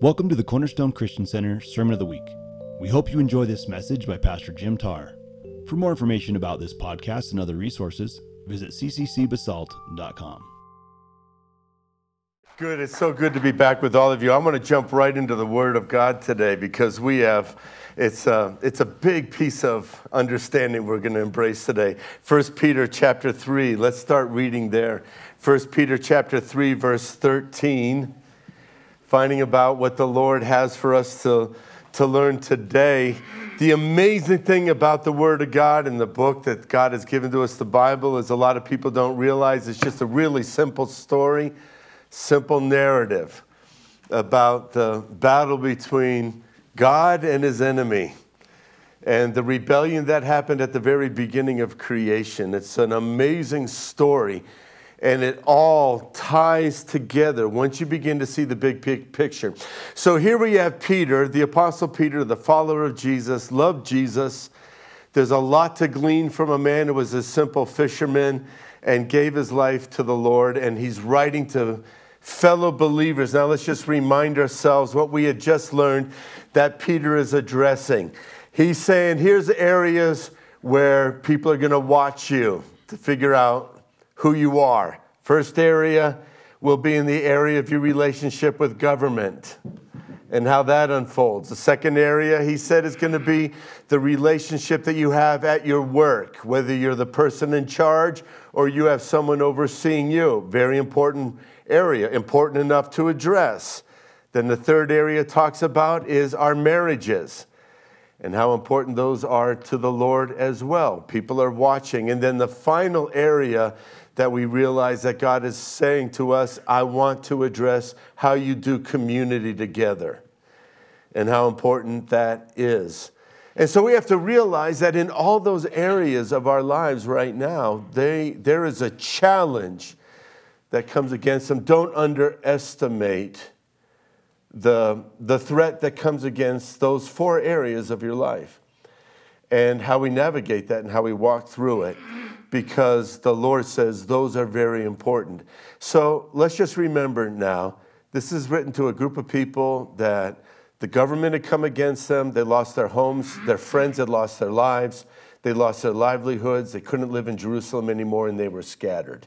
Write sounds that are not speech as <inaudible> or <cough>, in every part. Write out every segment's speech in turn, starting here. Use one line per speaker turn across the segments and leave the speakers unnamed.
Welcome to the Cornerstone Christian Center Sermon of the Week. We hope you enjoy this message by Pastor Jim Tarr. For more information about this podcast and other resources, visit cccbasalt.com.
Good. It's so good to be back with all of you. I'm going to jump right into the Word of God today because we have it's a, it's a big piece of understanding we're going to embrace today. 1 Peter chapter 3. Let's start reading there. 1 Peter chapter 3 verse 13 finding about what the Lord has for us to, to learn today. The amazing thing about the Word of God and the book that God has given to us, the Bible, is a lot of people don't realize it's just a really simple story, simple narrative about the battle between God and his enemy and the rebellion that happened at the very beginning of creation. It's an amazing story and it all ties together once you begin to see the big picture. So here we have Peter, the Apostle Peter, the follower of Jesus, loved Jesus. There's a lot to glean from a man who was a simple fisherman and gave his life to the Lord, and he's writing to fellow believers. Now let's just remind ourselves what we had just learned that Peter is addressing. He's saying, here's areas where people are going to watch you to figure out who you are. First area will be in the area of your relationship with government and how that unfolds. The second area, he said, is going to be the relationship that you have at your work, whether you're the person in charge or you have someone overseeing you. Very important area, important enough to address. Then the third area talks about is our marriages and how important those are to the Lord as well. People are watching. And then the final area that we realize that God is saying to us, I want to address how you do community together and how important that is. And so we have to realize that in all those areas of our lives right now, they, there is a challenge that comes against them. Don't underestimate the, the threat that comes against those four areas of your life and how we navigate that and how we walk through it because the Lord says those are very important. So let's just remember now this is written to a group of people that the government had come against them. They lost their homes, their friends had lost their lives, they lost their livelihoods, they couldn't live in Jerusalem anymore, and they were scattered.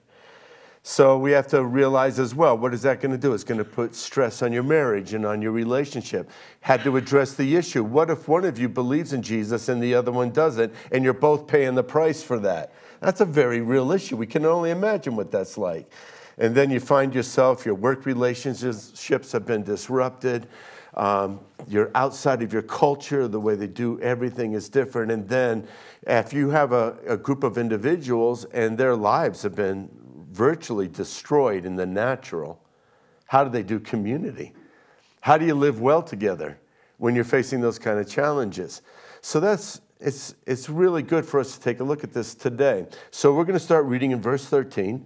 So we have to realize as well what is that going to do? It's going to put stress on your marriage and on your relationship. Had to address the issue. What if one of you believes in Jesus and the other one doesn't, and you're both paying the price for that? That's a very real issue. We can only imagine what that's like. And then you find yourself, your work relationships have been disrupted. Um, you're outside of your culture, the way they do everything is different. And then if you have a, a group of individuals and their lives have been virtually destroyed in the natural, how do they do community? How do you live well together when you're facing those kind of challenges? So that's it's, it's really good for us to take a look at this today. So we're going to start reading in verse 13.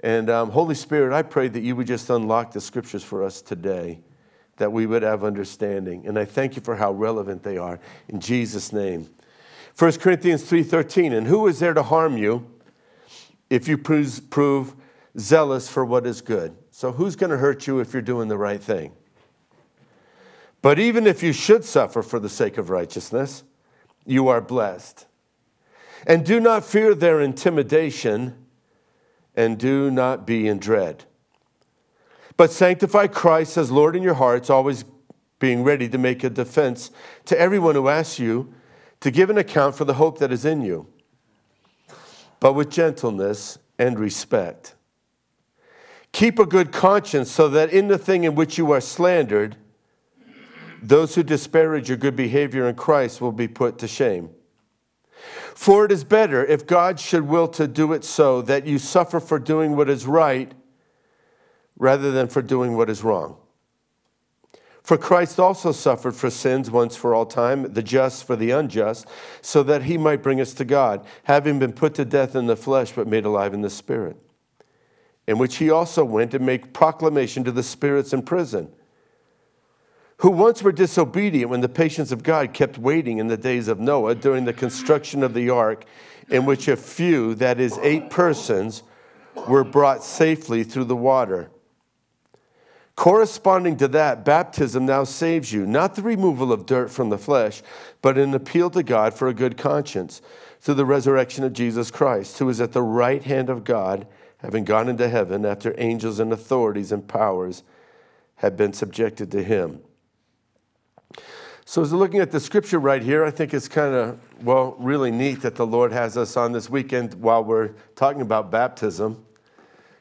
And um, Holy Spirit, I pray that you would just unlock the scriptures for us today, that we would have understanding. And I thank you for how relevant they are. In Jesus' name. 1 Corinthians 3.13, and who is there to harm you if you prove, prove zealous for what is good? So who's going to hurt you if you're doing the right thing? But even if you should suffer for the sake of righteousness, you are blessed. And do not fear their intimidation, and do not be in dread. But sanctify Christ as Lord in your hearts, always being ready to make a defense to everyone who asks you to give an account for the hope that is in you, but with gentleness and respect. Keep a good conscience so that in the thing in which you are slandered, those who disparage your good behavior in Christ will be put to shame. For it is better, if God should will to do it so, that you suffer for doing what is right rather than for doing what is wrong. For Christ also suffered for sins once for all time, the just for the unjust, so that he might bring us to God, having been put to death in the flesh, but made alive in the spirit, in which he also went and made proclamation to the spirits in prison who once were disobedient when the patience of God kept waiting in the days of Noah during the construction of the ark, in which a few, that is, eight persons, were brought safely through the water. Corresponding to that, baptism now saves you, not the removal of dirt from the flesh, but an appeal to God for a good conscience through the resurrection of Jesus Christ, who is at the right hand of God, having gone into heaven after angels and authorities and powers had been subjected to him. So, as we're looking at the scripture right here, I think it's kind of, well, really neat that the Lord has us on this weekend while we're talking about baptism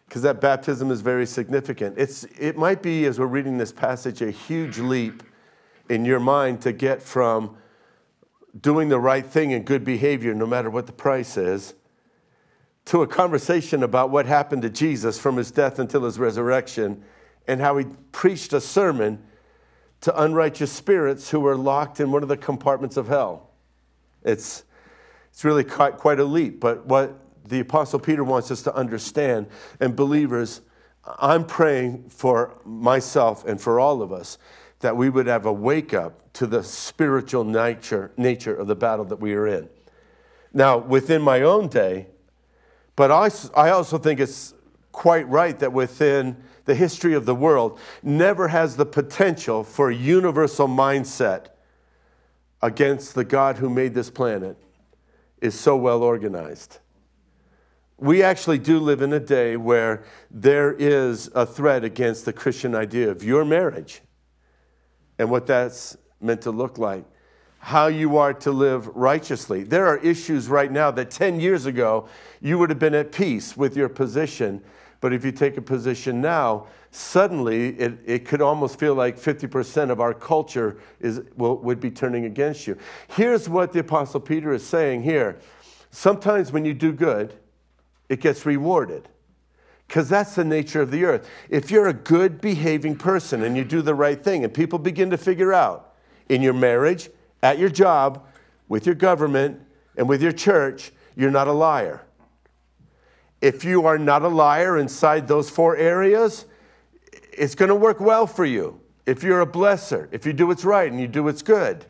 because that baptism is very significant. It's, it might be, as we're reading this passage, a huge leap in your mind to get from doing the right thing and good behavior, no matter what the price is, to a conversation about what happened to Jesus from his death until his resurrection and how he preached a sermon to unrighteous spirits who were locked in one of the compartments of hell. It's, it's really quite, quite a leap, but what the Apostle Peter wants us to understand. And believers, I'm praying for myself and for all of us that we would have a wake up to the spiritual nature, nature of the battle that we are in. Now, within my own day, but I, I also think it's quite right that within the history of the world, never has the potential for a universal mindset against the God who made this planet is so well organized we actually do live in a day where there is a threat against the Christian idea of your marriage and what that's meant to look like, how you are to live righteously. There are issues right now that 10 years ago you would have been at peace with your position, but if you take a position now, suddenly it, it could almost feel like 50% of our culture is, will, would be turning against you. Here's what the Apostle Peter is saying here. Sometimes when you do good, it gets rewarded. Because that's the nature of the earth. If you're a good behaving person and you do the right thing, and people begin to figure out in your marriage, at your job, with your government, and with your church, you're not a liar. If you are not a liar inside those four areas, it's going to work well for you. If you're a blesser, if you do what's right and you do what's good.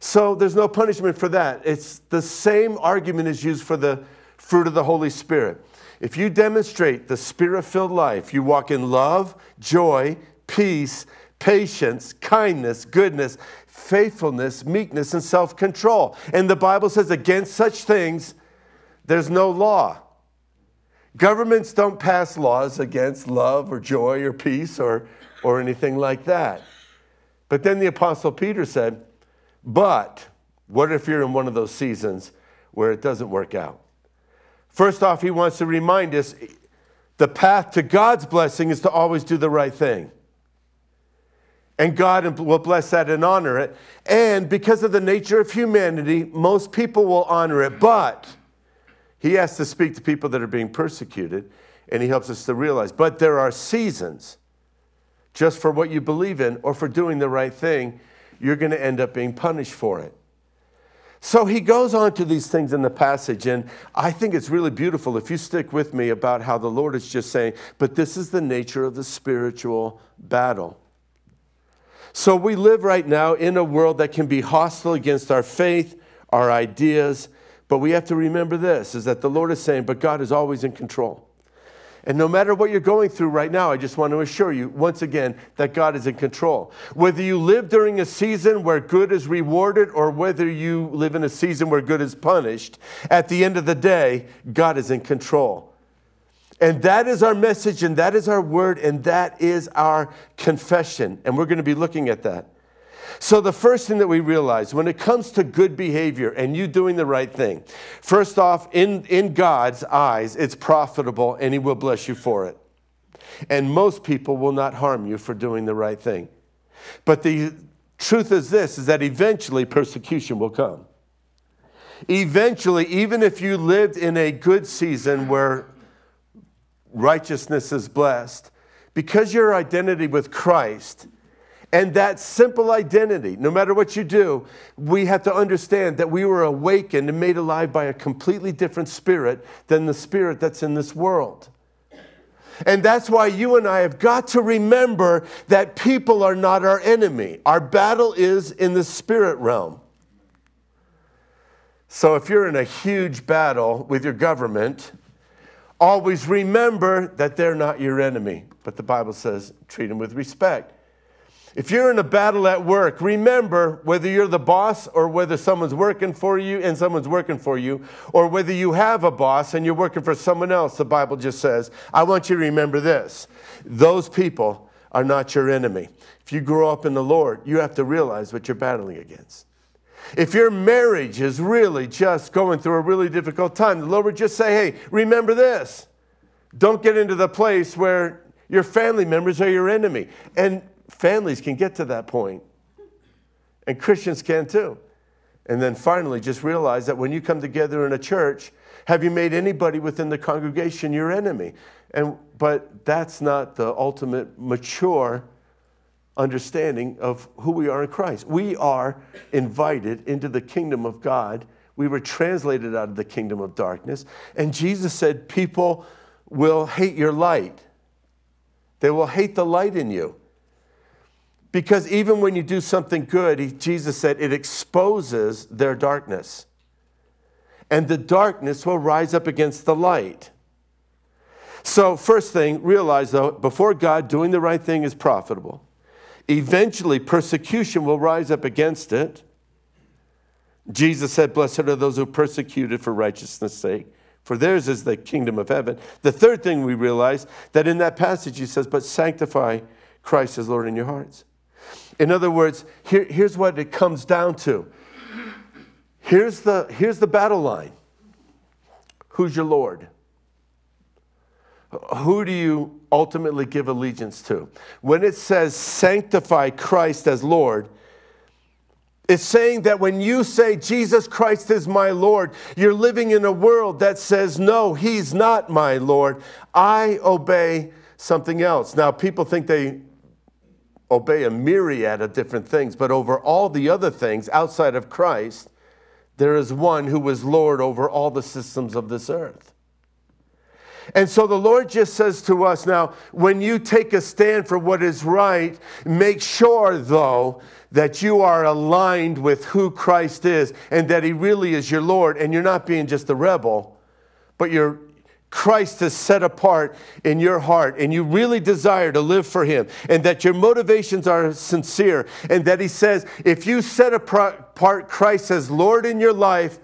So there's no punishment for that. It's the same argument is used for the fruit of the Holy Spirit. If you demonstrate the spirit filled life, you walk in love, joy, peace, patience, kindness, goodness, faithfulness, meekness, and self control. And the Bible says, against such things, there's no law. Governments don't pass laws against love or joy or peace or, or anything like that. But then the Apostle Peter said, But what if you're in one of those seasons where it doesn't work out? First off, he wants to remind us the path to God's blessing is to always do the right thing. And God will bless that and honor it. And because of the nature of humanity, most people will honor it. But he has to speak to people that are being persecuted, and he helps us to realize. But there are seasons just for what you believe in or for doing the right thing, you're going to end up being punished for it. So he goes on to these things in the passage, and I think it's really beautiful if you stick with me about how the Lord is just saying, but this is the nature of the spiritual battle. So we live right now in a world that can be hostile against our faith, our ideas, but we have to remember this is that the Lord is saying, but God is always in control. And no matter what you're going through right now, I just want to assure you once again that God is in control. Whether you live during a season where good is rewarded or whether you live in a season where good is punished, at the end of the day, God is in control. And that is our message, and that is our word, and that is our confession. And we're going to be looking at that. So, the first thing that we realize when it comes to good behavior and you doing the right thing, first off, in, in God's eyes, it's profitable and He will bless you for it. And most people will not harm you for doing the right thing. But the truth is this is that eventually persecution will come. Eventually, even if you lived in a good season where righteousness is blessed, because your identity with Christ and that simple identity, no matter what you do, we have to understand that we were awakened and made alive by a completely different spirit than the spirit that's in this world. And that's why you and I have got to remember that people are not our enemy. Our battle is in the spirit realm. So if you're in a huge battle with your government, always remember that they're not your enemy. but the Bible says treat them with respect. If you're in a battle at work, remember whether you're the boss or whether someone's working for you and someone's working for you, or whether you have a boss and you're working for someone else, the Bible just says, I want you to remember this. Those people are not your enemy. If you grow up in the Lord, you have to realize what you're battling against. If your marriage is really just going through a really difficult time, the Lord would just say, hey, remember this. Don't get into the place where your family members are your enemy. And families can get to that point, and Christians can too. And then finally, just realize that when you come together in a church, have you made anybody within the congregation your enemy? And, but that's not the ultimate mature understanding of who we are in Christ. We are invited into the kingdom of God. We were translated out of the kingdom of darkness. And Jesus said, People will hate your light, they will hate the light in you. Because even when you do something good, he, Jesus said, it exposes their darkness. And the darkness will rise up against the light. So, first thing, realize though, before God, doing the right thing is profitable. Eventually, persecution will rise up against it. Jesus said, Blessed are those who are persecuted for righteousness' sake, for theirs is the kingdom of heaven. The third thing we realize that in that passage he says, But sanctify Christ as Lord in your hearts. In other words, here, here's what it comes down to. Here's the, here's the battle line. Who's your Lord? Who do you ultimately give allegiance to? When it says sanctify Christ as Lord, it's saying that when you say Jesus Christ is my Lord, you're living in a world that says, no, he's not my Lord. I obey something else. Now, people think they obey a myriad of different things, but over all the other things outside of Christ, there is one who is Lord over all the systems of this earth. And so the Lord just says to us now, when you take a stand for what is right, make sure, though, that you are aligned with who Christ is and that He really is your Lord, and you're not being just a rebel, but you're Christ is set apart in your heart and you really desire to live for Him and that your motivations are sincere and that He says, if you set apart Christ as Lord in your life,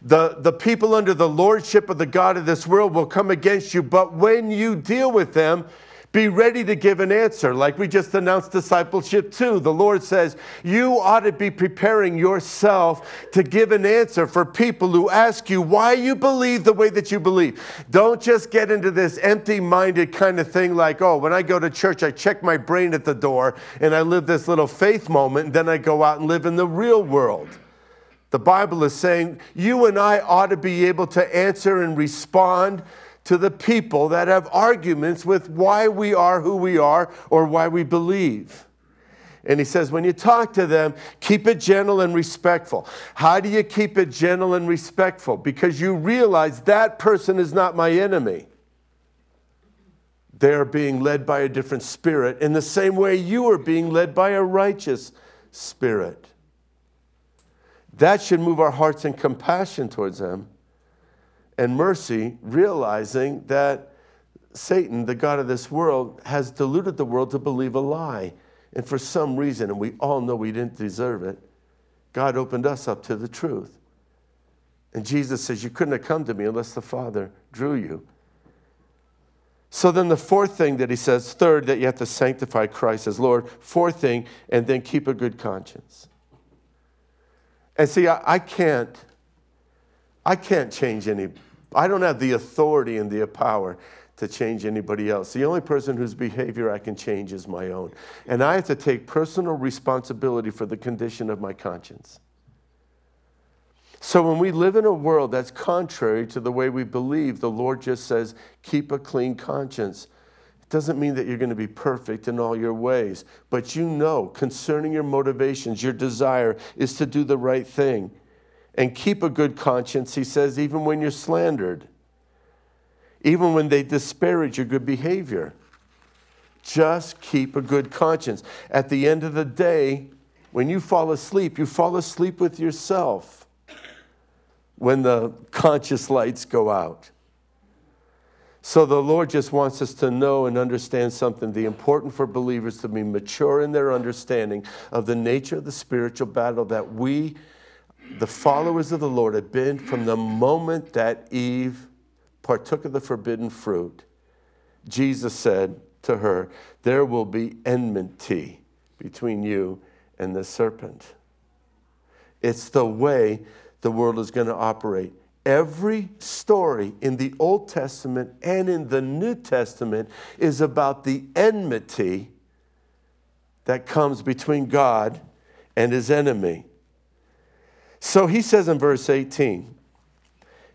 the, the people under the lordship of the God of this world will come against you. But when you deal with them, be ready to give an answer. Like we just announced discipleship too. The Lord says, You ought to be preparing yourself to give an answer for people who ask you why you believe the way that you believe. Don't just get into this empty minded kind of thing like, Oh, when I go to church, I check my brain at the door and I live this little faith moment, and then I go out and live in the real world. The Bible is saying you and I ought to be able to answer and respond to the people that have arguments with why we are who we are or why we believe. And he says, when you talk to them, keep it gentle and respectful. How do you keep it gentle and respectful? Because you realize that person is not my enemy. They're being led by a different spirit in the same way you are being led by a righteous spirit. That should move our hearts in compassion towards them and mercy, realizing that Satan, the God of this world, has deluded the world to believe a lie. And for some reason, and we all know we didn't deserve it, God opened us up to the truth. And Jesus says, You couldn't have come to me unless the Father drew you. So then, the fourth thing that he says, third, that you have to sanctify Christ as Lord. Fourth thing, and then keep a good conscience. And see, I, I can't, I can't change any I don't have the authority and the power to change anybody else. The only person whose behavior I can change is my own. And I have to take personal responsibility for the condition of my conscience. So when we live in a world that's contrary to the way we believe, the Lord just says, keep a clean conscience. It doesn't mean that you're going to be perfect in all your ways, but you know concerning your motivations, your desire is to do the right thing and keep a good conscience, he says, even when you're slandered, even when they disparage your good behavior. Just keep a good conscience. At the end of the day, when you fall asleep, you fall asleep with yourself when the conscious lights go out. So the Lord just wants us to know and understand something. The important for believers to be mature in their understanding of the nature of the spiritual battle that we, the followers of the Lord, have been from the moment that Eve partook of the forbidden fruit. Jesus said to her, There will be enmity between you and the serpent. It's the way the world is going to operate. Every story in the Old Testament and in the New Testament is about the enmity that comes between God and his enemy. So he says in verse 18,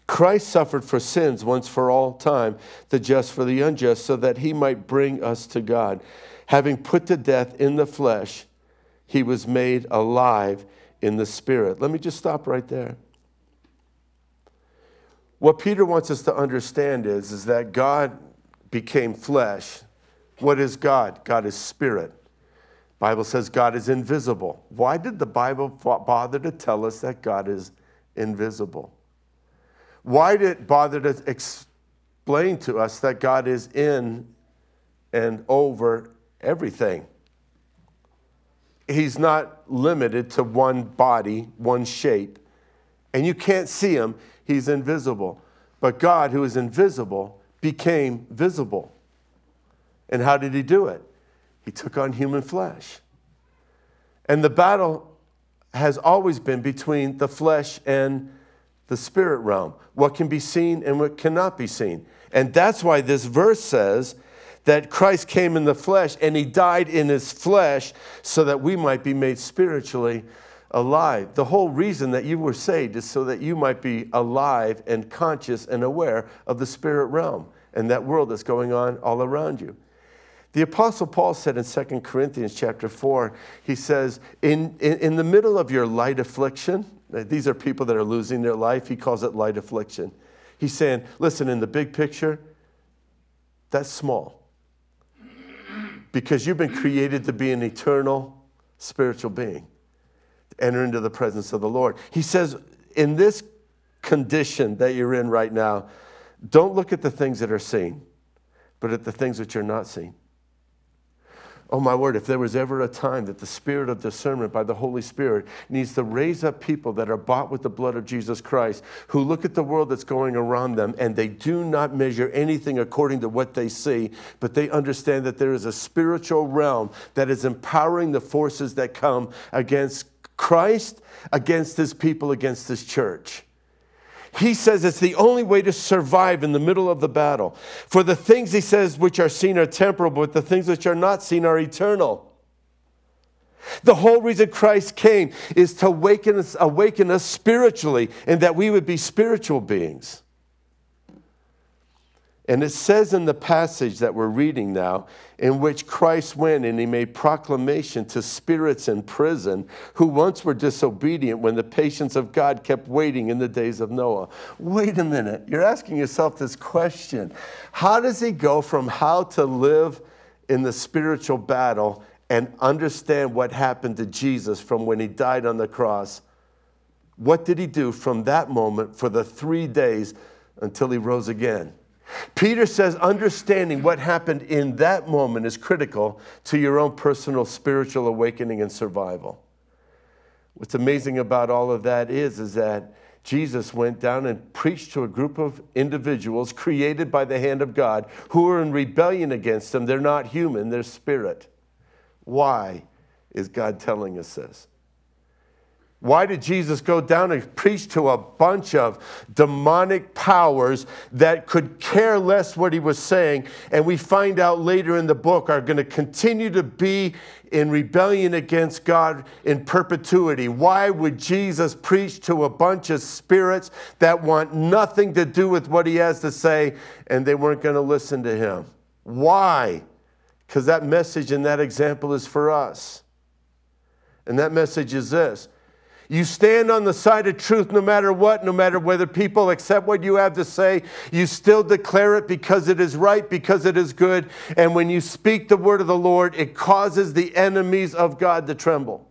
Christ suffered for sins once for all time, the just for the unjust, so that he might bring us to God. Having put to death in the flesh, he was made alive in the spirit. Let me just stop right there. What Peter wants us to understand is, is that God became flesh. What is God? God is spirit. Bible says God is invisible. Why did the Bible bother to tell us that God is invisible? Why did it bother to explain to us that God is in and over everything? He's not limited to one body, one shape, and you can't see him, he's invisible. But God, who is invisible, became visible. And how did he do it? He took on human flesh. And the battle has always been between the flesh and the spirit realm, what can be seen and what cannot be seen. And that's why this verse says that Christ came in the flesh and he died in his flesh so that we might be made spiritually alive. The whole reason that you were saved is so that you might be alive and conscious and aware of the spirit realm and that world that's going on all around you. The Apostle Paul said in 2 Corinthians chapter 4, he says, in, in, in the middle of your light affliction, these are people that are losing their life. He calls it light affliction. He's saying, listen, in the big picture, that's small. Because you've been created to be an eternal spiritual being, to enter into the presence of the Lord. He says, in this condition that you're in right now, don't look at the things that are seen, but at the things that you're not seen. Oh, my word, if there was ever a time that the spirit of discernment by the Holy Spirit needs to raise up people that are bought with the blood of Jesus Christ, who look at the world that's going around them and they do not measure anything according to what they see, but they understand that there is a spiritual realm that is empowering the forces that come against Christ, against his people, against his church. He says it's the only way to survive in the middle of the battle. For the things, he says, which are seen are temporal, but the things which are not seen are eternal. The whole reason Christ came is to awaken us, awaken us spiritually and that we would be spiritual beings. And it says in the passage that we're reading now, in which Christ went and he made proclamation to spirits in prison who once were disobedient when the patience of God kept waiting in the days of Noah. Wait a minute, you're asking yourself this question How does he go from how to live in the spiritual battle and understand what happened to Jesus from when he died on the cross? What did he do from that moment for the three days until he rose again? Peter says understanding what happened in that moment is critical to your own personal spiritual awakening and survival. What's amazing about all of that is, is that Jesus went down and preached to a group of individuals created by the hand of God who are in rebellion against him. They're not human, they're spirit. Why is God telling us this? Why did Jesus go down and preach to a bunch of demonic powers that could care less what he was saying? And we find out later in the book are going to continue to be in rebellion against God in perpetuity. Why would Jesus preach to a bunch of spirits that want nothing to do with what he has to say and they weren't going to listen to him? Why? Because that message and that example is for us. And that message is this you stand on the side of truth no matter what, no matter whether people accept what you have to say. You still declare it because it is right, because it is good. And when you speak the word of the Lord, it causes the enemies of God to tremble.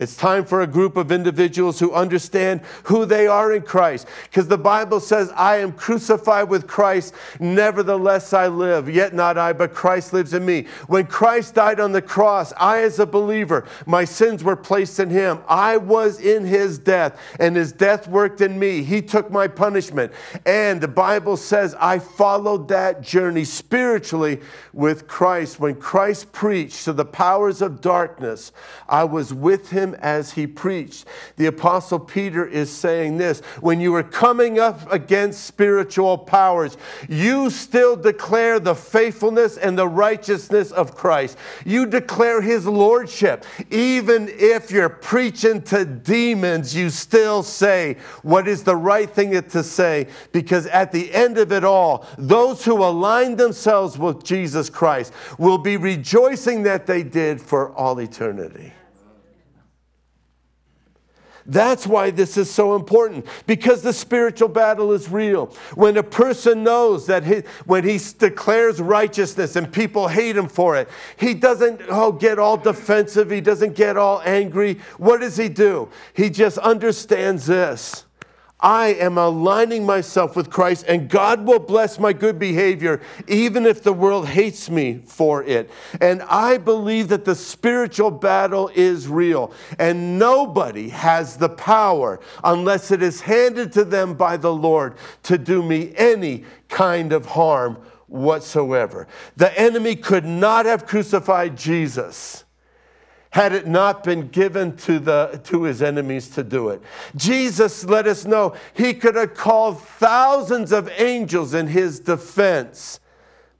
It's time for a group of individuals who understand who they are in Christ. Because the Bible says, I am crucified with Christ, nevertheless I live. Yet not I, but Christ lives in me. When Christ died on the cross, I, as a believer, my sins were placed in him. I was in his death, and his death worked in me. He took my punishment. And the Bible says, I followed that journey spiritually with Christ. When Christ preached to the powers of darkness, I was with him as he preached. The Apostle Peter is saying this when you are coming up against spiritual powers, you still declare the faithfulness and the righteousness of Christ. You declare his lordship. Even if you're preaching to demons, you still say what is the right thing to say because at the end of it all, those who align themselves with Jesus Christ will be rejoicing that they did for all eternity. That's why this is so important because the spiritual battle is real. When a person knows that he, when he declares righteousness and people hate him for it, he doesn't oh, get all defensive, he doesn't get all angry. What does he do? He just understands this I am aligning myself with Christ, and God will bless my good behavior, even if the world hates me for it. And I believe that the spiritual battle is real, and nobody has the power, unless it is handed to them by the Lord, to do me any kind of harm whatsoever. The enemy could not have crucified Jesus had it not been given to, the, to his enemies to do it. Jesus let us know he could have called thousands of angels in his defense.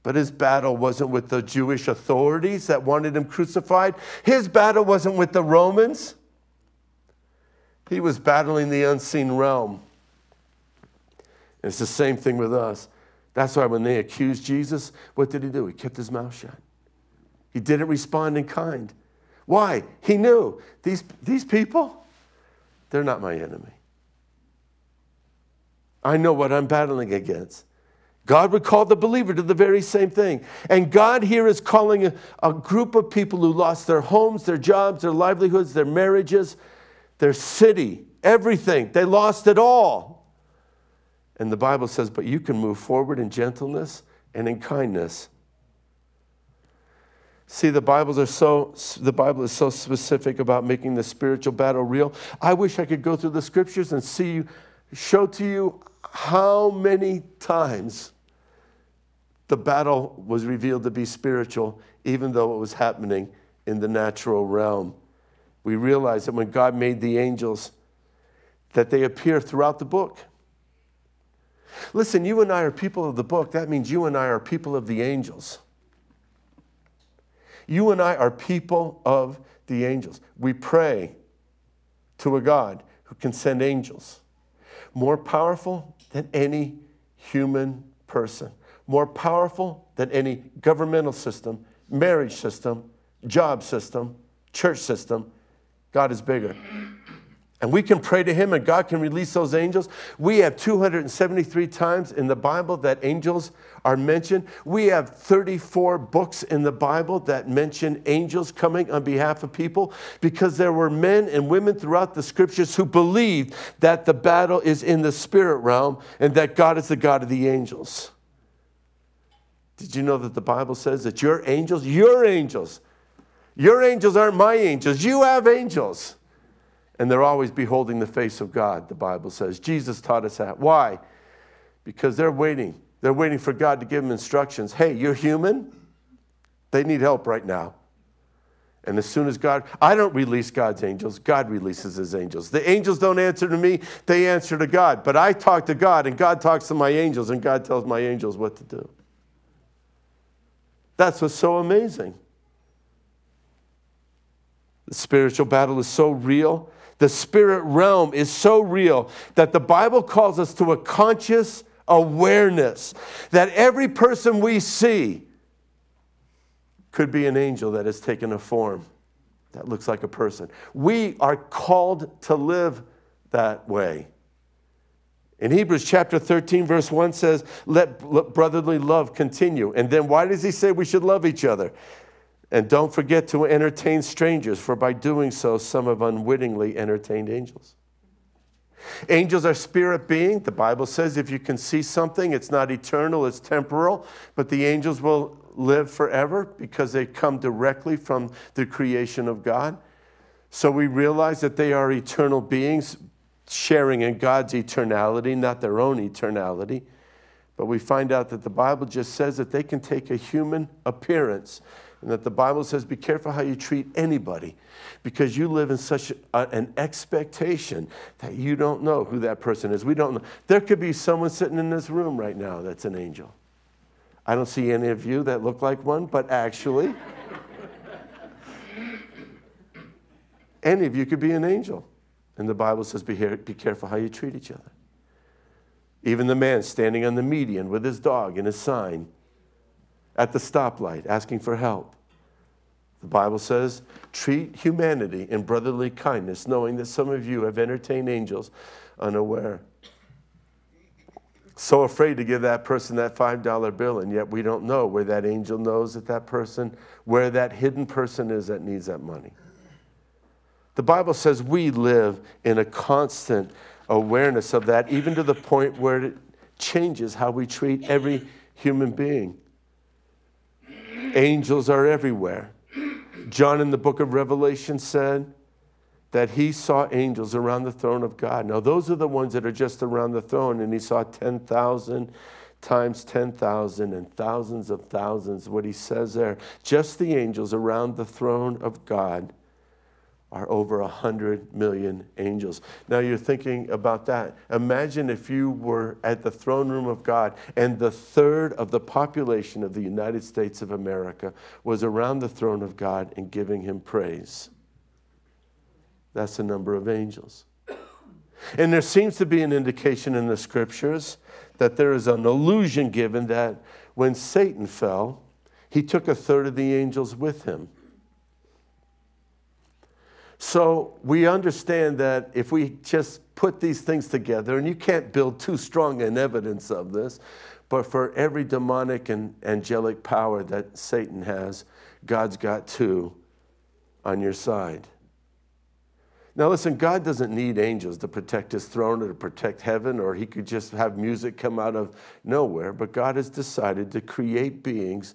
But his battle wasn't with the Jewish authorities that wanted him crucified. His battle wasn't with the Romans. He was battling the unseen realm. And it's the same thing with us. That's why when they accused Jesus, what did he do? He kept his mouth shut. He didn't respond in kind. Why? He knew these, these people, they're not my enemy. I know what I'm battling against. God would call the believer to the very same thing. And God here is calling a, a, group of people who lost their homes, their jobs, their livelihoods, their marriages, their city, everything. They lost it all. And the Bible says, but you can move forward in gentleness and in kindness See, the Bibles are so the Bible is so specific about making the spiritual battle real. I wish I could go through the scriptures and see you, show to you how many times the battle was revealed to be spiritual, even though it was happening in the natural realm. We realize that when God made the angels, that they appear throughout the book. Listen, you and I are people of the book. That means you and I are people of the angels. You and I are people of the angels. We pray to a God who can send angels, more powerful than any human person, more powerful than any governmental system, marriage system, job system, church system. God is bigger and we can pray to him and God can release those angels. We have 273 times in the Bible that angels are mentioned. We have 34 books in the Bible that mention angels coming on behalf of people because there were men and women throughout the scriptures who believed that the battle is in the spirit realm and that God is the God of the angels. Did you know that the Bible says that your angels, your angels, your angels aren't my angels, you have angels and they're always beholding the face of God, the Bible says. Jesus taught us that. Why? Because they're waiting. They're waiting for God to give them instructions. Hey, you're human. They need help right now. And as soon as God, I don't release God's angels, God releases his angels. The angels don't answer to me, they answer to God. But I talk to God, and God talks to my angels, and God tells my angels what to do. That's what's so amazing. The spiritual battle is so real the spirit realm is so real that the Bible calls us to a conscious awareness that every person we see could be an angel that has taken a form that looks like a person. We are called to live that way. In Hebrews chapter 13, verse 1 says, Let brotherly love continue. And then why does he say we should love each other? And don't forget to entertain strangers, for by doing so, some have unwittingly entertained angels. Angels are spirit being. The Bible says if you can see something, it's not eternal, it's temporal, but the angels will live forever because they come directly from the creation of God. So we realize that they are eternal beings sharing in God's eternality, not their own eternality. But we find out that the Bible just says that they can take a human appearance and that the Bible says, be careful how you treat anybody because you live in such a, an expectation that you don't know who that person is. We don't know. There could be someone sitting in this room right now that's an angel. I don't see any of you that look like one, but actually, any of you could be an angel. And the Bible says, be, be careful how you treat each other. Even the man standing on the median with his dog and his sign at the stoplight asking for help. The Bible says, treat humanity in brotherly kindness, knowing that some of you have entertained angels unaware. So afraid to give that person that $5 bill, and yet we don't know where that angel knows that that person, where that hidden person is that needs that money. The Bible says we live in a constant awareness of that, even to the point where it changes how we treat every human being. Angels are everywhere. John in the book of Revelation said that he saw angels around the throne of God. Now, those are the ones that are just around the throne, and he saw 10,000 times 10,000 and thousands of thousands. What he says there, just the angels around the throne of God are over 100 million angels. Now you're thinking about that. Imagine if you were at the throne room of God and the third of the population of the United States of America was around the throne of God and giving him praise. That's the number of angels. And there seems to be an indication in the scriptures that there is an illusion given that when Satan fell, he took a third of the angels with him. So we understand that if we just put these things together, and you can't build too strong an evidence of this, but for every demonic and angelic power that Satan has, God's got two on your side. Now, listen, God doesn't need angels to protect his throne or to protect heaven, or he could just have music come out of nowhere. But God has decided to create beings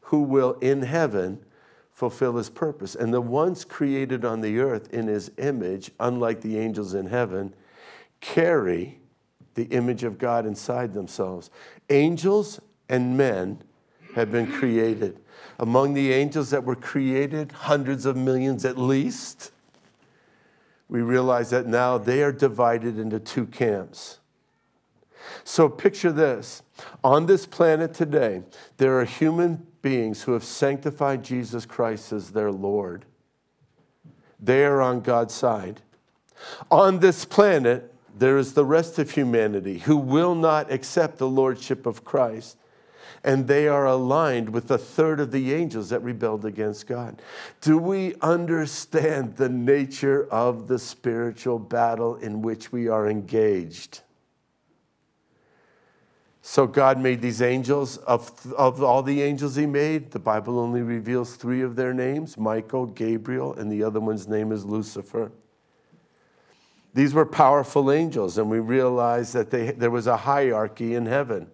who will, in heaven, fulfill his purpose. And the ones created on the earth in his image, unlike the angels in heaven, carry the image of God inside themselves. Angels and men have been created. Among the angels that were created, hundreds of millions at least, we realize that now they are divided into two camps. So picture this on this planet today, there are human beings who have sanctified Jesus Christ as their Lord. They are on God's side. On this planet, there is the rest of humanity who will not accept the Lordship of Christ. And they are aligned with a third of the angels that rebelled against God. Do we understand the nature of the spiritual battle in which we are engaged? So God made these angels. Of, of all the angels he made, the Bible only reveals three of their names Michael, Gabriel, and the other one's name is Lucifer. These were powerful angels, and we realize that they, there was a hierarchy in heaven.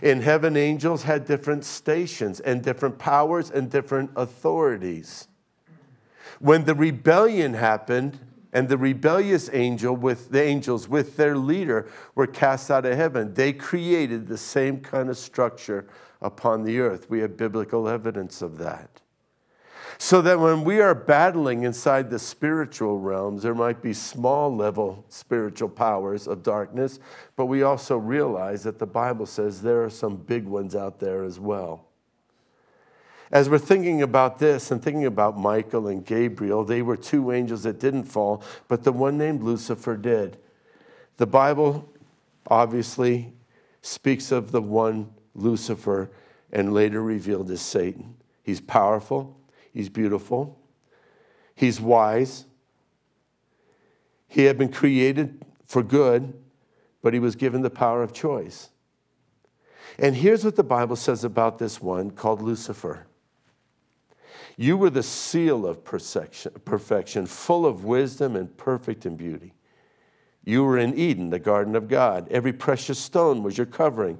In heaven, angels had different stations and different powers and different authorities. When the rebellion happened, and the rebellious angel with the angels with their leader were cast out of heaven. They created the same kind of structure upon the earth. We have biblical evidence of that. So that when we are battling inside the spiritual realms, there might be small level spiritual powers of darkness, but we also realize that the Bible says there are some big ones out there as well. As we're thinking about this and thinking about Michael and Gabriel, they were two angels that didn't fall, but the one named Lucifer did. The Bible obviously speaks of the one Lucifer and later revealed as Satan. He's powerful, he's beautiful, he's wise. He had been created for good, but he was given the power of choice. And here's what the Bible says about this one called Lucifer You were the seal of perfection, full of wisdom and perfect in beauty. You were in Eden, the garden of God. Every precious stone was your covering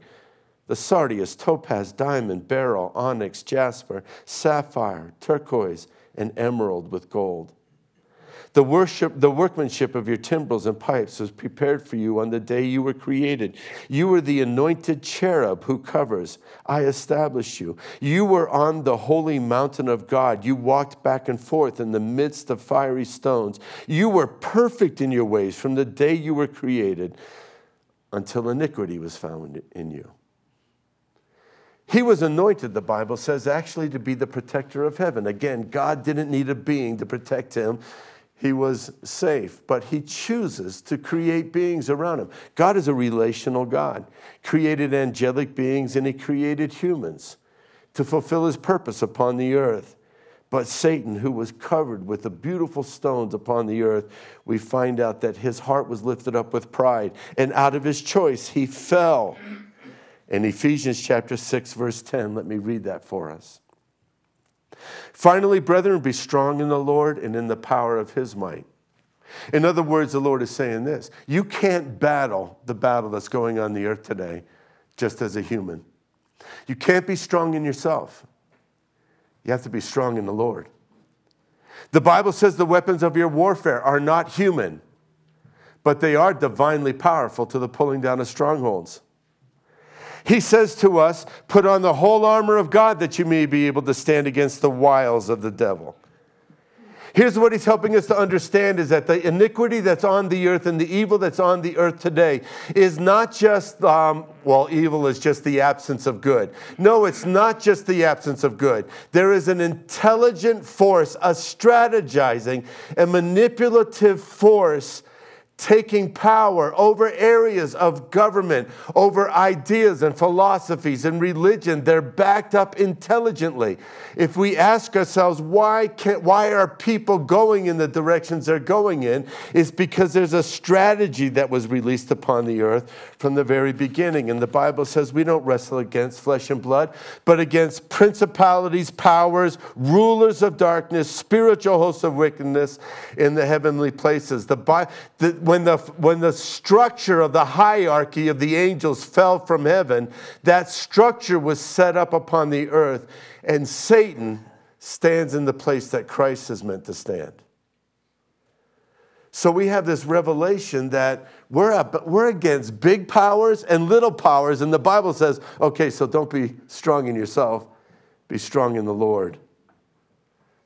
the sardius, topaz, diamond, beryl, onyx, jasper, sapphire, turquoise, and emerald with gold. The, worship, the workmanship of your timbrels and pipes was prepared for you on the day you were created. You were the anointed cherub who covers. I established you. You were on the holy mountain of God. You walked back and forth in the midst of fiery stones. You were perfect in your ways from the day you were created until iniquity was found in you. He was anointed, the Bible says, actually to be the protector of heaven. Again, God didn't need a being to protect him he was safe. But he chooses to create beings around him. God is a relational God, created angelic beings and he created humans to fulfill his purpose upon the earth. But Satan, who was covered with the beautiful stones upon the earth, we find out that his heart was lifted up with pride, and out of his choice, he fell. In Ephesians chapter 6, verse 10, let me read that for us. Finally, brethren, be strong in the Lord and in the power of his might. In other words, the Lord is saying this you can't battle the battle that's going on the earth today just as a human. You can't be strong in yourself, you have to be strong in the Lord. The Bible says the weapons of your warfare are not human, but they are divinely powerful to the pulling down of strongholds. He says to us, Put on the whole armor of God that you may be able to stand against the wiles of the devil. Here's what he's helping us to understand is that the iniquity that's on the earth and the evil that's on the earth today is not just, um, well, evil is just the absence of good. No, it's not just the absence of good. There is an intelligent force, a strategizing, a manipulative force taking power over areas of government, over ideas and philosophies and religion. They're backed up intelligently. If we ask ourselves, why, can, why are people going in the directions they're going in, it's because there's a strategy that was released upon the earth from the very beginning. And the Bible says we don't wrestle against flesh and blood, but against principalities, powers, rulers of darkness, spiritual hosts of wickedness in the heavenly places. The, the when the, when the structure of the hierarchy of the angels fell from heaven, that structure was set up upon the earth, and Satan stands in the place that Christ is meant to stand. So we have this revelation that we're, up, we're against big powers and little powers, and the Bible says, okay, so don't be strong in yourself, be strong in the Lord.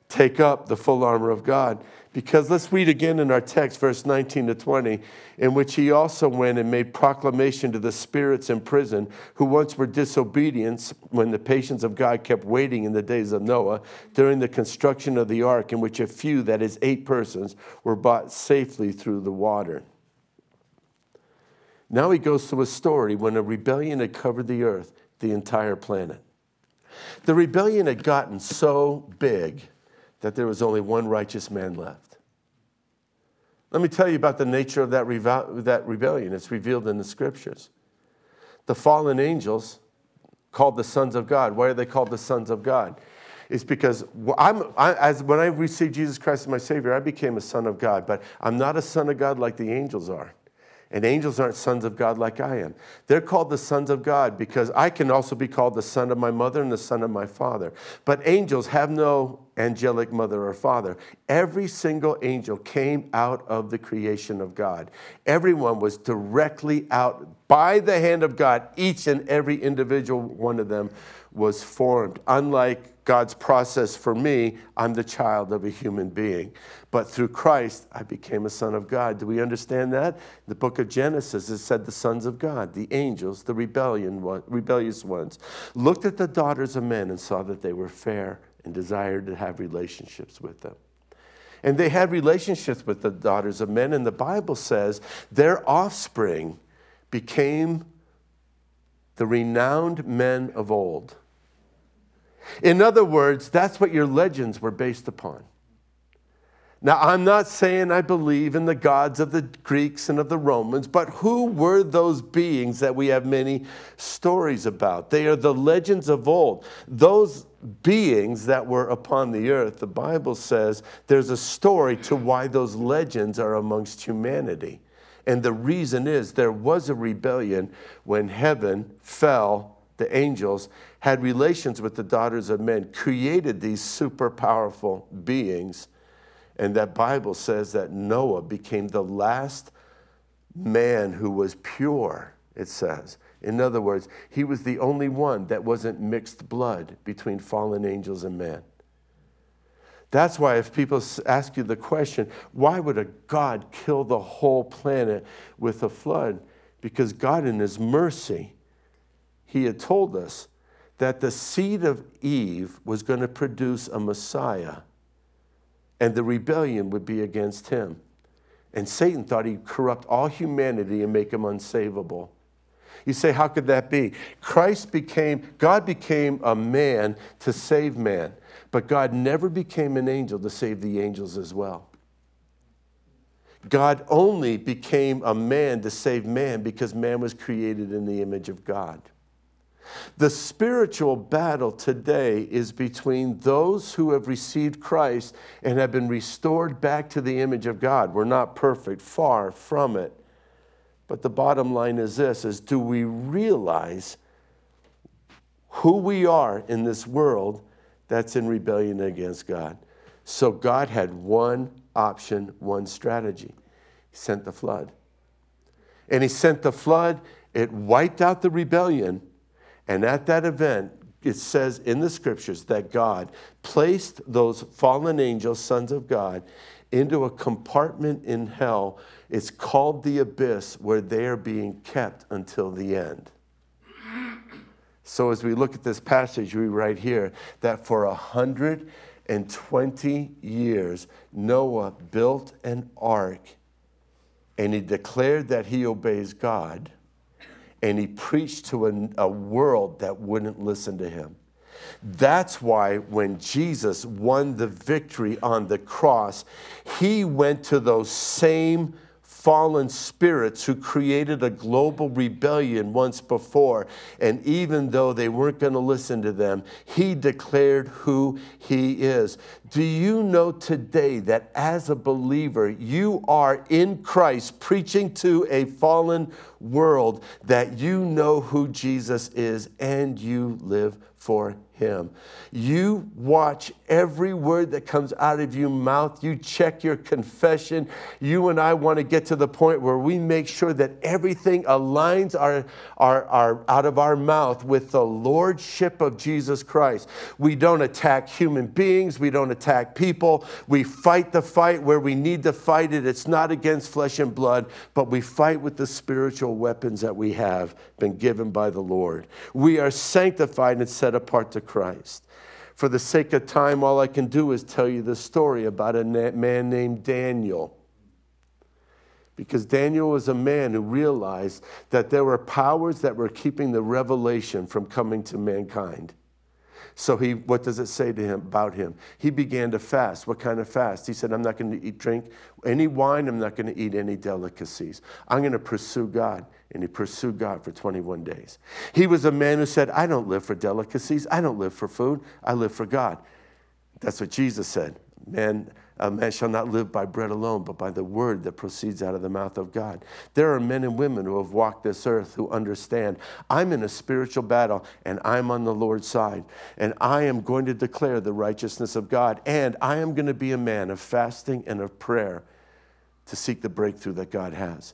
Take up the full armor of God. Because let's read again in our text, verse 19 to 20, in which he also went and made proclamation to the spirits in prison who once were disobedient when the patience of God kept waiting in the days of Noah during the construction of the ark, in which a few, that is, eight persons, were brought safely through the water. Now he goes to a story when a rebellion had covered the earth, the entire planet. The rebellion had gotten so big that there was only one righteous man left. Let me tell you about the nature of that, that rebellion. It's revealed in the scriptures. The fallen angels, called the sons of God. Why are they called the sons of God? It's because I'm, I, as, when I received Jesus Christ as my Savior, I became a son of God, but I'm not a son of God like the angels are. And angels aren't sons of God like I am. They're called the sons of God because I can also be called the son of my mother and the son of my father. But angels have no angelic mother or father. Every single angel came out of the creation of God. Everyone was directly out by the hand of God. Each and every individual one of them was formed. Unlike God's process for me, I'm the child of a human being. But through Christ, I became a son of God. Do we understand that? The book of Genesis, it said the sons of God, the angels, the rebellion, rebellious ones, looked at the daughters of men and saw that they were fair and desired to have relationships with them. And they had relationships with the daughters of men, and the Bible says their offspring became the renowned men of old. In other words, that's what your legends were based upon. Now, I'm not saying I believe in the gods of the Greeks and of the Romans, but who were those beings that we have many stories about? They are the legends of old. Those beings that were upon the earth, the Bible says there's a story to why those legends are amongst humanity. And the reason is there was a rebellion when heaven fell, the angels had relations with the daughters of men, created these super powerful beings and that Bible says that Noah became the last man who was pure, it says. In other words, he was the only one that wasn't mixed blood between fallen angels and man. That's why, if people ask you the question, why would a God kill the whole planet with a flood? Because God, in His mercy, He had told us that the seed of Eve was going to produce a Messiah and the rebellion would be against him. And Satan thought he'd corrupt all humanity and make them unsavable. You say, how could that be? Christ became, God became a man to save man, but God never became an angel to save the angels as well. God only became a man to save man because man was created in the image of God. The spiritual battle today is between those who have received Christ and have been restored back to the image of God. We're not perfect, far from it. But the bottom line is this is do we realize who we are in this world that's in rebellion against God? So God had one option, one strategy. He sent the flood. And he sent the flood, it wiped out the rebellion and at that event, it says in the scriptures that God placed those fallen angels, sons of God, into a compartment in hell. It's called the abyss, where they are being kept until the end. So, as we look at this passage, we write here that for 120 years, Noah built an ark and he declared that he obeys God and he preached to a, a world that wouldn't listen to him. That's why when Jesus won the victory on the cross, he went to those same fallen spirits who created a global rebellion once before. And even though they weren't going to listen to them, he declared who he is. Do you know today that as a believer, you are in Christ preaching to a fallen world that you know who Jesus is and you live for him. You watch every word that comes out of your mouth. You check your confession. You and I want to get to the point where we make sure that everything aligns our, our, our, out of our mouth with the lordship of Jesus Christ. We don't attack human beings. We don't attack people. We fight the fight where we need to fight it. It's not against flesh and blood, but we fight with the spiritual weapons that we have been given by the Lord. We are sanctified and set apart to Christ. For the sake of time, all I can do is tell you the story about a man named Daniel. Because Daniel was a man who realized that there were powers that were keeping the revelation from coming to mankind. So he, what does it say to him about him? He began to fast. What kind of fast? He said, I'm not going to eat, drink any wine. I'm not going to eat any delicacies. I'm going to pursue God. And he pursued God for 21 days. He was a man who said, I don't live for delicacies. I don't live for food. I live for God. That's what Jesus said. Man, a man shall not live by bread alone, but by the word that proceeds out of the mouth of God. There are men and women who have walked this earth who understand I'm in a spiritual battle and I'm on the Lord's side. And I am going to declare the righteousness of God. And I am going to be a man of fasting and of prayer to seek the breakthrough that God has.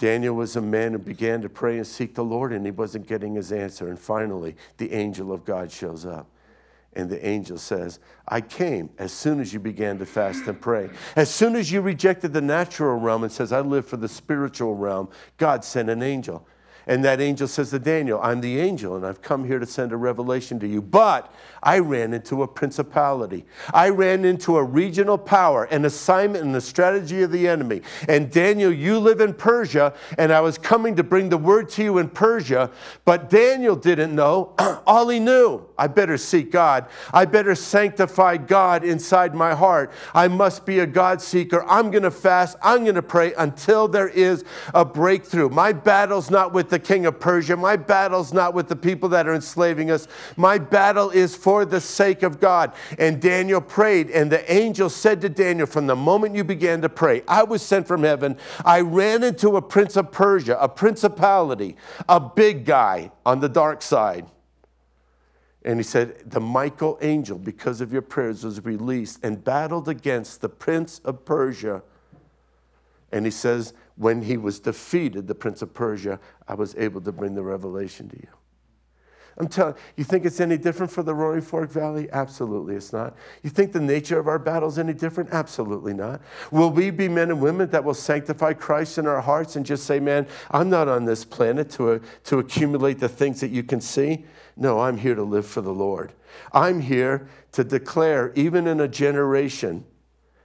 Daniel was a man who began to pray and seek the Lord, and he wasn't getting his answer. And finally, the angel of God shows up. And the angel says, I came as soon as you began to fast and pray. As soon as you rejected the natural realm and says, I live for the spiritual realm, God sent an angel. And that angel says to Daniel, I'm the angel, and I've come here to send a revelation to you. But I ran into a principality. I ran into a regional power, an assignment and the strategy of the enemy. And Daniel, you live in Persia, and I was coming to bring the word to you in Persia. But Daniel didn't know. <clears throat> All he knew, I better seek God. I better sanctify God inside my heart. I must be a God seeker. I'm going to fast. I'm going to pray until there is a breakthrough. My battle's not with the king of Persia. My battle's not with the people that are enslaving us. My battle is for the sake of God. And Daniel prayed, and the angel said to Daniel, From the moment you began to pray, I was sent from heaven. I ran into a prince of Persia, a principality, a big guy on the dark side. And he said, The Michael angel, because of your prayers, was released and battled against the prince of Persia. And he says, when he was defeated, the prince of Persia, I was able to bring the revelation to you. I'm telling you, think it's any different for the Roaring Fork Valley? Absolutely, it's not. You think the nature of our battle is any different? Absolutely not. Will we be men and women that will sanctify Christ in our hearts and just say, man, I'm not on this planet to, uh, to accumulate the things that you can see? No, I'm here to live for the Lord. I'm here to declare, even in a generation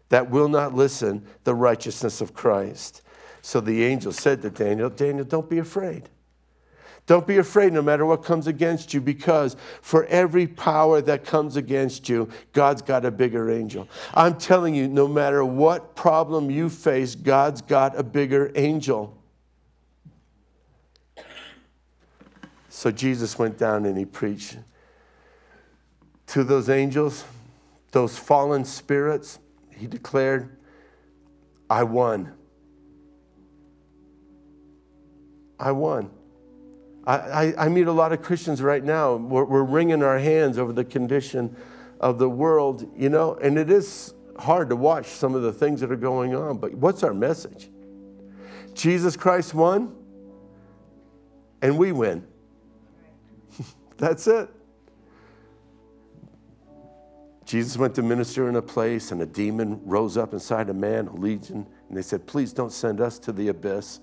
that will not listen, the righteousness of Christ. So the angel said to Daniel, Daniel, don't be afraid. Don't be afraid no matter what comes against you, because for every power that comes against you, God's got a bigger angel. I'm telling you, no matter what problem you face, God's got a bigger angel. So Jesus went down and he preached to those angels, those fallen spirits. He declared, I won. I won. I, I, meet a lot of Christians right now. We're, we're wringing our hands over the condition of the world, you know, and it is hard to watch some of the things that are going on. But what's our message? Jesus Christ won, and we win. <laughs> That's it. Jesus went to minister in a place, and a demon rose up inside a man, a legion, and they said, Please don't send us to the abyss.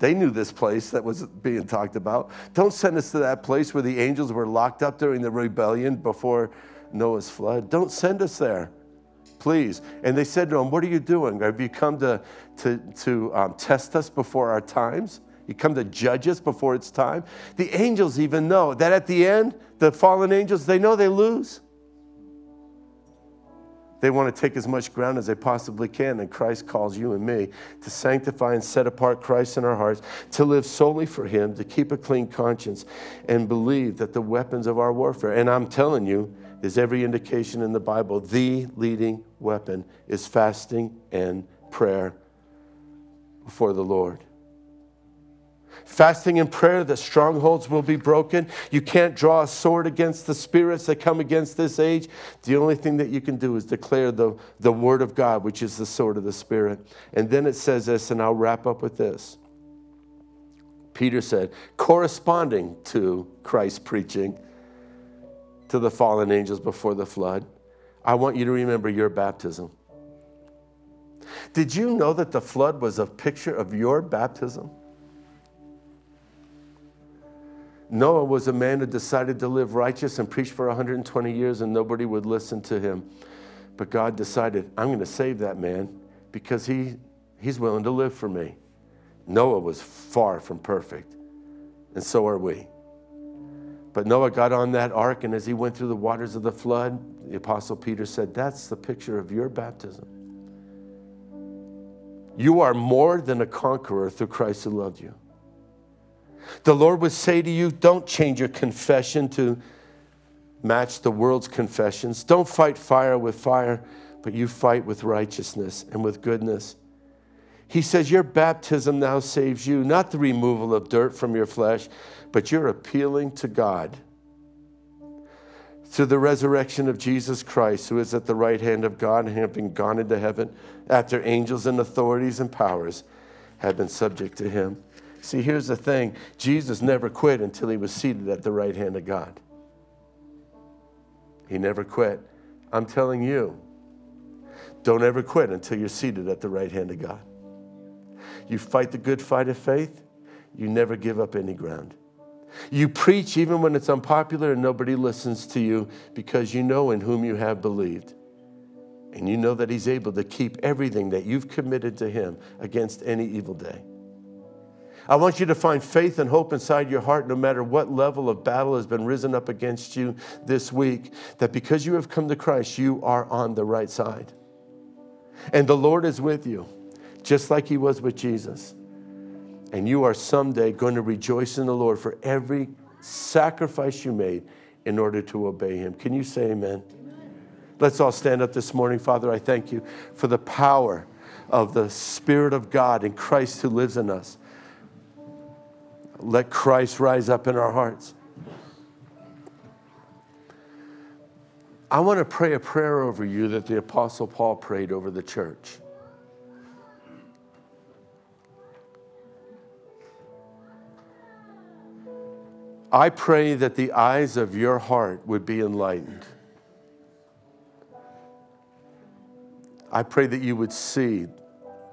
They knew this place that was being talked about. Don't send us to that place where the angels were locked up during the rebellion before Noah's flood. Don't send us there, please. And they said to him, What are you doing? Have you come to, to, to um, test us before our times? You come to judge us before it's time? The angels even know that at the end, the fallen angels, they know they lose. They want to take as much ground as they possibly can, and Christ calls you and me to sanctify and set apart Christ in our hearts, to live solely for Him, to keep a clean conscience, and believe that the weapons of our warfare, and I'm telling you, there's every indication in the Bible, the leading weapon is fasting and prayer before the Lord fasting and prayer the strongholds will be broken. You can't draw a sword against the spirits that come against this age. The only thing that you can do is declare the, the word of God, which is the sword of the Spirit. And then it says this, and I'll wrap up with this. Peter said, corresponding to Christ's preaching to the fallen angels before the flood, I want you to remember your baptism. Did you know that the flood was a picture of your baptism? Noah was a man who decided to live righteous and preach for 120 years, and nobody would listen to him. But God decided, I'm going to save that man because he, he's willing to live for me. Noah was far from perfect, and so are we. But Noah got on that ark, and as he went through the waters of the flood, the Apostle Peter said, That's the picture of your baptism. You are more than a conqueror through Christ who loved you. The Lord would say to you, don't change your confession to match the world's confessions. Don't fight fire with fire, but you fight with righteousness and with goodness. He says, Your baptism now saves you, not the removal of dirt from your flesh, but you're appealing to God through the resurrection of Jesus Christ, who is at the right hand of God and having gone into heaven after angels and authorities and powers have been subject to him. See, here's the thing Jesus never quit until he was seated at the right hand of God. He never quit. I'm telling you, don't ever quit until you're seated at the right hand of God. You fight the good fight of faith, you never give up any ground. You preach even when it's unpopular and nobody listens to you because you know in whom you have believed. And you know that He's able to keep everything that you've committed to Him against any evil day. I want you to find faith and hope inside your heart, no matter what level of battle has been risen up against you this week, that because you have come to Christ, you are on the right side. And the Lord is with you, just like He was with Jesus. And you are someday going to rejoice in the Lord for every sacrifice you made in order to obey Him. Can you say amen? Let's all stand up this morning. Father, I thank you for the power of the Spirit of God in Christ who lives in us. Let Christ rise up in our hearts. I want to pray a prayer over you that the Apostle Paul prayed over the church. I pray that the eyes of your heart would be enlightened. I pray that you would see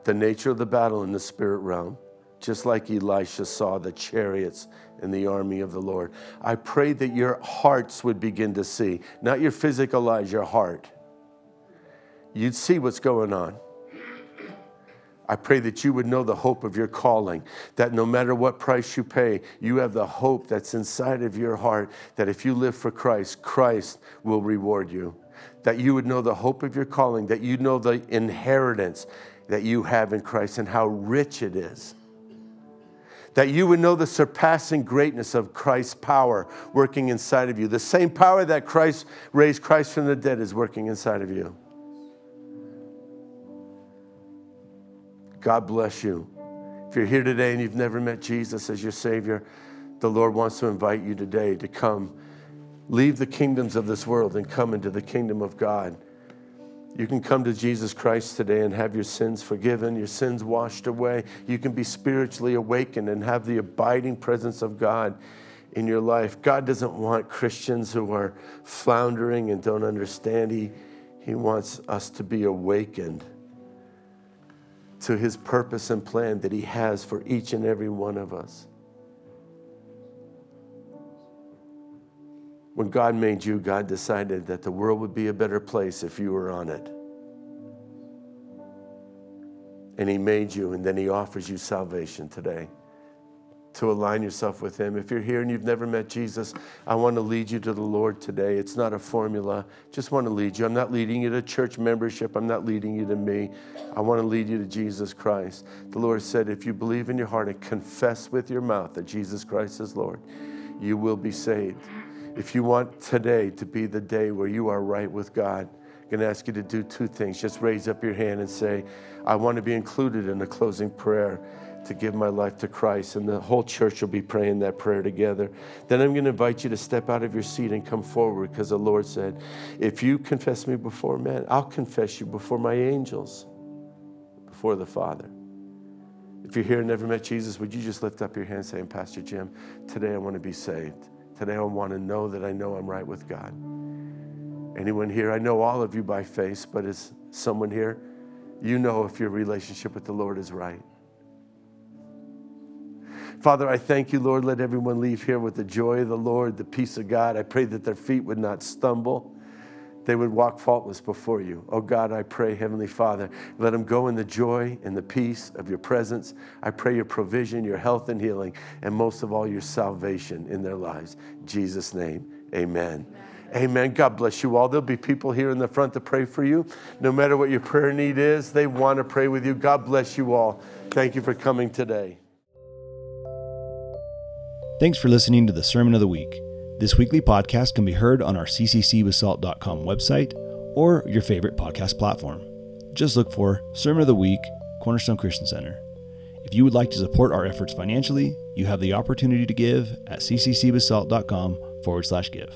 the nature of the battle in the spirit realm, just like Elisha saw the chariots in the army of the Lord. I pray that your hearts would begin to see, not your physical eyes, your heart. You'd see what's going on. I pray that you would know the hope of your calling, that no matter what price you pay, you have the hope that's inside of your heart that if you live for Christ, Christ will reward you that you would know the hope of your calling, that you know the inheritance that you have in Christ and how rich it is. That you would know the surpassing greatness of Christ's power working inside of you. The same power that Christ raised Christ from the dead is working inside of you. God bless you. If you're here today and you've never met Jesus as your Savior, the Lord wants to invite you today to come leave the kingdoms of this world and come into the kingdom of God. You can come to Jesus Christ today and have your sins forgiven, your sins washed away. You can be spiritually awakened and have the abiding presence of God in your life. God doesn't want Christians who are floundering and don't understand. He, he wants us to be awakened to his purpose and plan that he has for each and every one of us. When God made you, God decided that the world would be a better place if you were on it. And He made you, and then He offers you salvation today to align yourself with Him. If you're here and you've never met Jesus, I want to lead you to the Lord today. It's not a formula, just want to lead you. I'm not leading you to church membership, I'm not leading you to me. I want to lead you to Jesus Christ. The Lord said, if you believe in your heart and confess with your mouth that Jesus Christ is Lord, you will be saved. If you want today to be the day where you are right with God, I'm going to ask you to do two things. Just raise up your hand and say, I want to be included in the closing prayer to give my life to Christ. And the whole church will be praying that prayer together. Then I'm going to invite you to step out of your seat and come forward because the Lord said, If you confess me before men, I'll confess you before my angels, before the Father. If you're here and never met Jesus, would you just lift up your hand saying, Pastor Jim, today I want to be saved. Today, I want to know that I know I'm right with God. Anyone here? I know all of you by face, but is someone here? You know if your relationship with the Lord is right. Father, I thank you, Lord. Let everyone leave here with the joy of the Lord, the peace of God. I pray that their feet would not stumble they would walk faultless before you. Oh God, I pray, Heavenly Father, let them go in the joy and the peace of your presence. I pray your provision, your health and healing, and most of all, your salvation in their lives. In Jesus' name, amen. Amen. Amen. God bless you all. There'll be people here in the front to pray for you. No matter what your prayer need is, they want to pray with you. God bless you all. Thank you for coming today.
Thanks for listening to the Sermon of the Week. This weekly podcast can be heard on our cccbasalt.com website or your favorite podcast platform. Just look for Sermon of the Week, Cornerstone Christian Center. If you would like to support our efforts financially, you have the opportunity to give at cccbasalt.com forward slash give.